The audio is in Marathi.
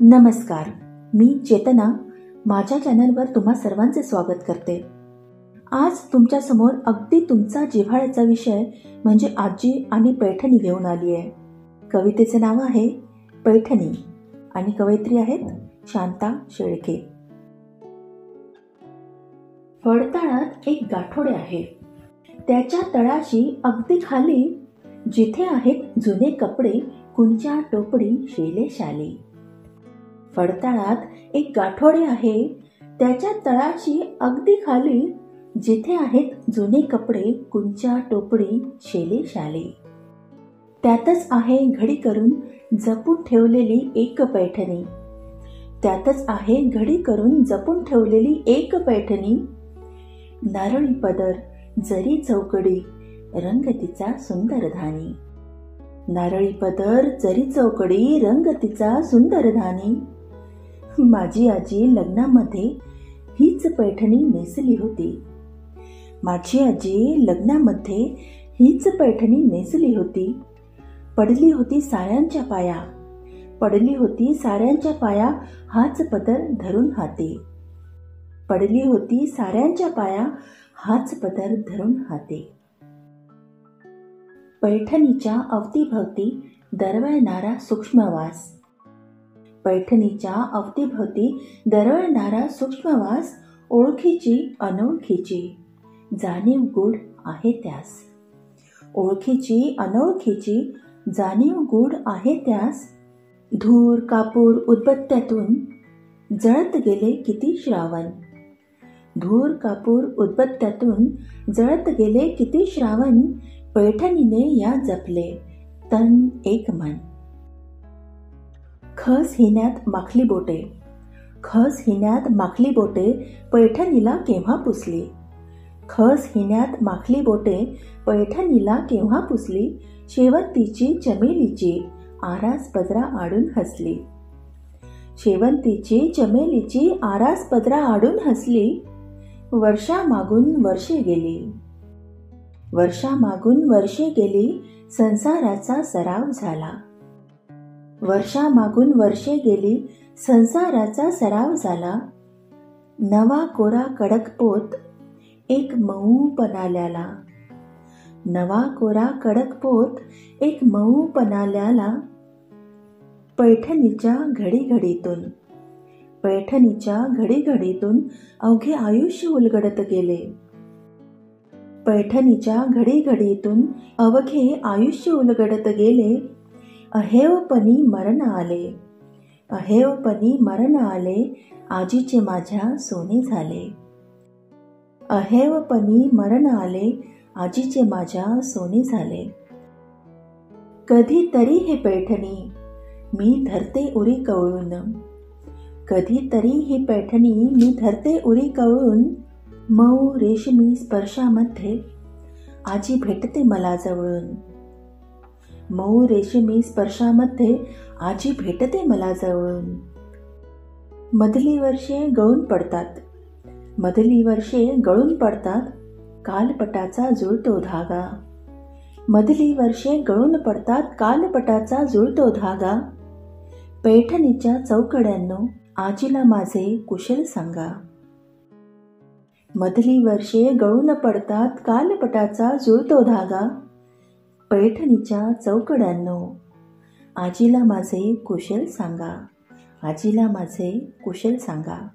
नमस्कार मी चेतना. माझ्या चॅनलवर तुम्हा सर्वांचे स्वागत करते. आज तुमच्यासमोर अगदी तुमचा जिव्हाळ्याचा विषय म्हणजे आजी आणि पैठणी घेऊन आली आहे कवितेचे नाव आहे पैठणी आणि कवयित्री आहेत शांता शेळके. फडताळात एक गाठोडे आहे. त्याच्या तळाशी अगदी खाली जिथे आहेत जुने कपडे कुंच्या टोपडी शेले शाली. पडताळात एक गाठोडे आहे. त्याच्या तळाशी अगदी खाली जिथे आहेत जुने कपडे कुंच्या टोपडी शेले शाले. त्यातच आहे घडी करून जपून ठेवलेली एक पैठणी. त्यातच आहे घडी करून जपून ठेवलेली एक पैठणी. नारळी पदर जरी चौकडी रंग तिचा सुंदर धानी. नारळी पदर जरी चौकडी रंग तिचा सुंदर धानी. माझी आजी लग्नामध्ये हीच पैठणी नेसली होती. माझी आजी लग्नामध्ये हीच पैठणी नेसली होती. पडली होती साऱ्यांच्या पाया. पडली होती साऱ्यांच्या पाया हाच पदर धरून हाते. पडली होती साऱ्यांच्या पाया हाच पदर धरून हाते. पैठणीच्या अवतीभवती दरवळणारा सूक्ष्मवास. पैठणीच्या अवतीभवती दरवळणारा सूक्ष्मवास ओळखीची अनोळखीची. जाणीव गुढ आहे त्यास. ओळखीची अनोळखीची जाणीव गुढ आहे त्यास. धूर कापूर उदबत्त्यातून जळत गेले किती श्रावण? धूर कापूर उदबत्त्यातून जळत गेले किती श्रावण? पैठणीने या जपले तन एक मन. खस हिन्यात माखली बोटे. खस हिन्यात माखली बोटे पैठणीला केव्हा पुसली? खस हिन्यात माखली बोटे पैठणीला केव्हा पुसली? शेवंतीची चमेलीची आरास पदरा आडून हसली. शेवंतीची चमेलीची आरास पदरा आडून हसली. वर्षा मागून वर्षे गेली. वर्षा मागून वर्षे गेली. संसाराचा सराव झाला. वर्षा मागून वर्षे गेली संसाराचा सराव झाला. नवा कोरा कडक पोत एक मऊ पनाल्याला नवा कोरा कडक पोत एक मऊ पणाल्याला पैठणीच्या घडीघडीतून पैठणीच्या घडीघडीतून अवघे आयुष्य उलगडत गेले. पैठणीच्या घडीघडीतून अवघे आयुष्य उलगडत गेले. अहेवपणी मरण आले. अहेवपणी मरण आले आजीचे माझ्या सोने झाले. अहेवपणी मरण आले आजीचे माझ्या सोने झाले. कधीतरी हे पैठणी मी धरते उरी कवळून. कधीतरी ही पैठणी मी धरते उरी कवळून मऊ रेशमी स्पर्शामध्ये. आजी भेटते मला जवळून. मऊ रेशमी स्पर्शामध्ये आजी भेटते मला जवळून. मधली वर्षे गळून पडतात. मधली वर्षे गळून पडतात. कालपटाचा जुळतो धागा. मधली वर्षे गळून पडतात. कालपटाचा जुळतो धागा. पैठणीच्या चौकड्यांनो आजीला माझे कुशल सांगा. मधली वर्षे गळून पडतात. कालपटाचा जुळतो धागा. पैठणीच्या चौकड्यांनो आजीला माझे कुशल सांगा. आजीला माझे कुशल सांगा.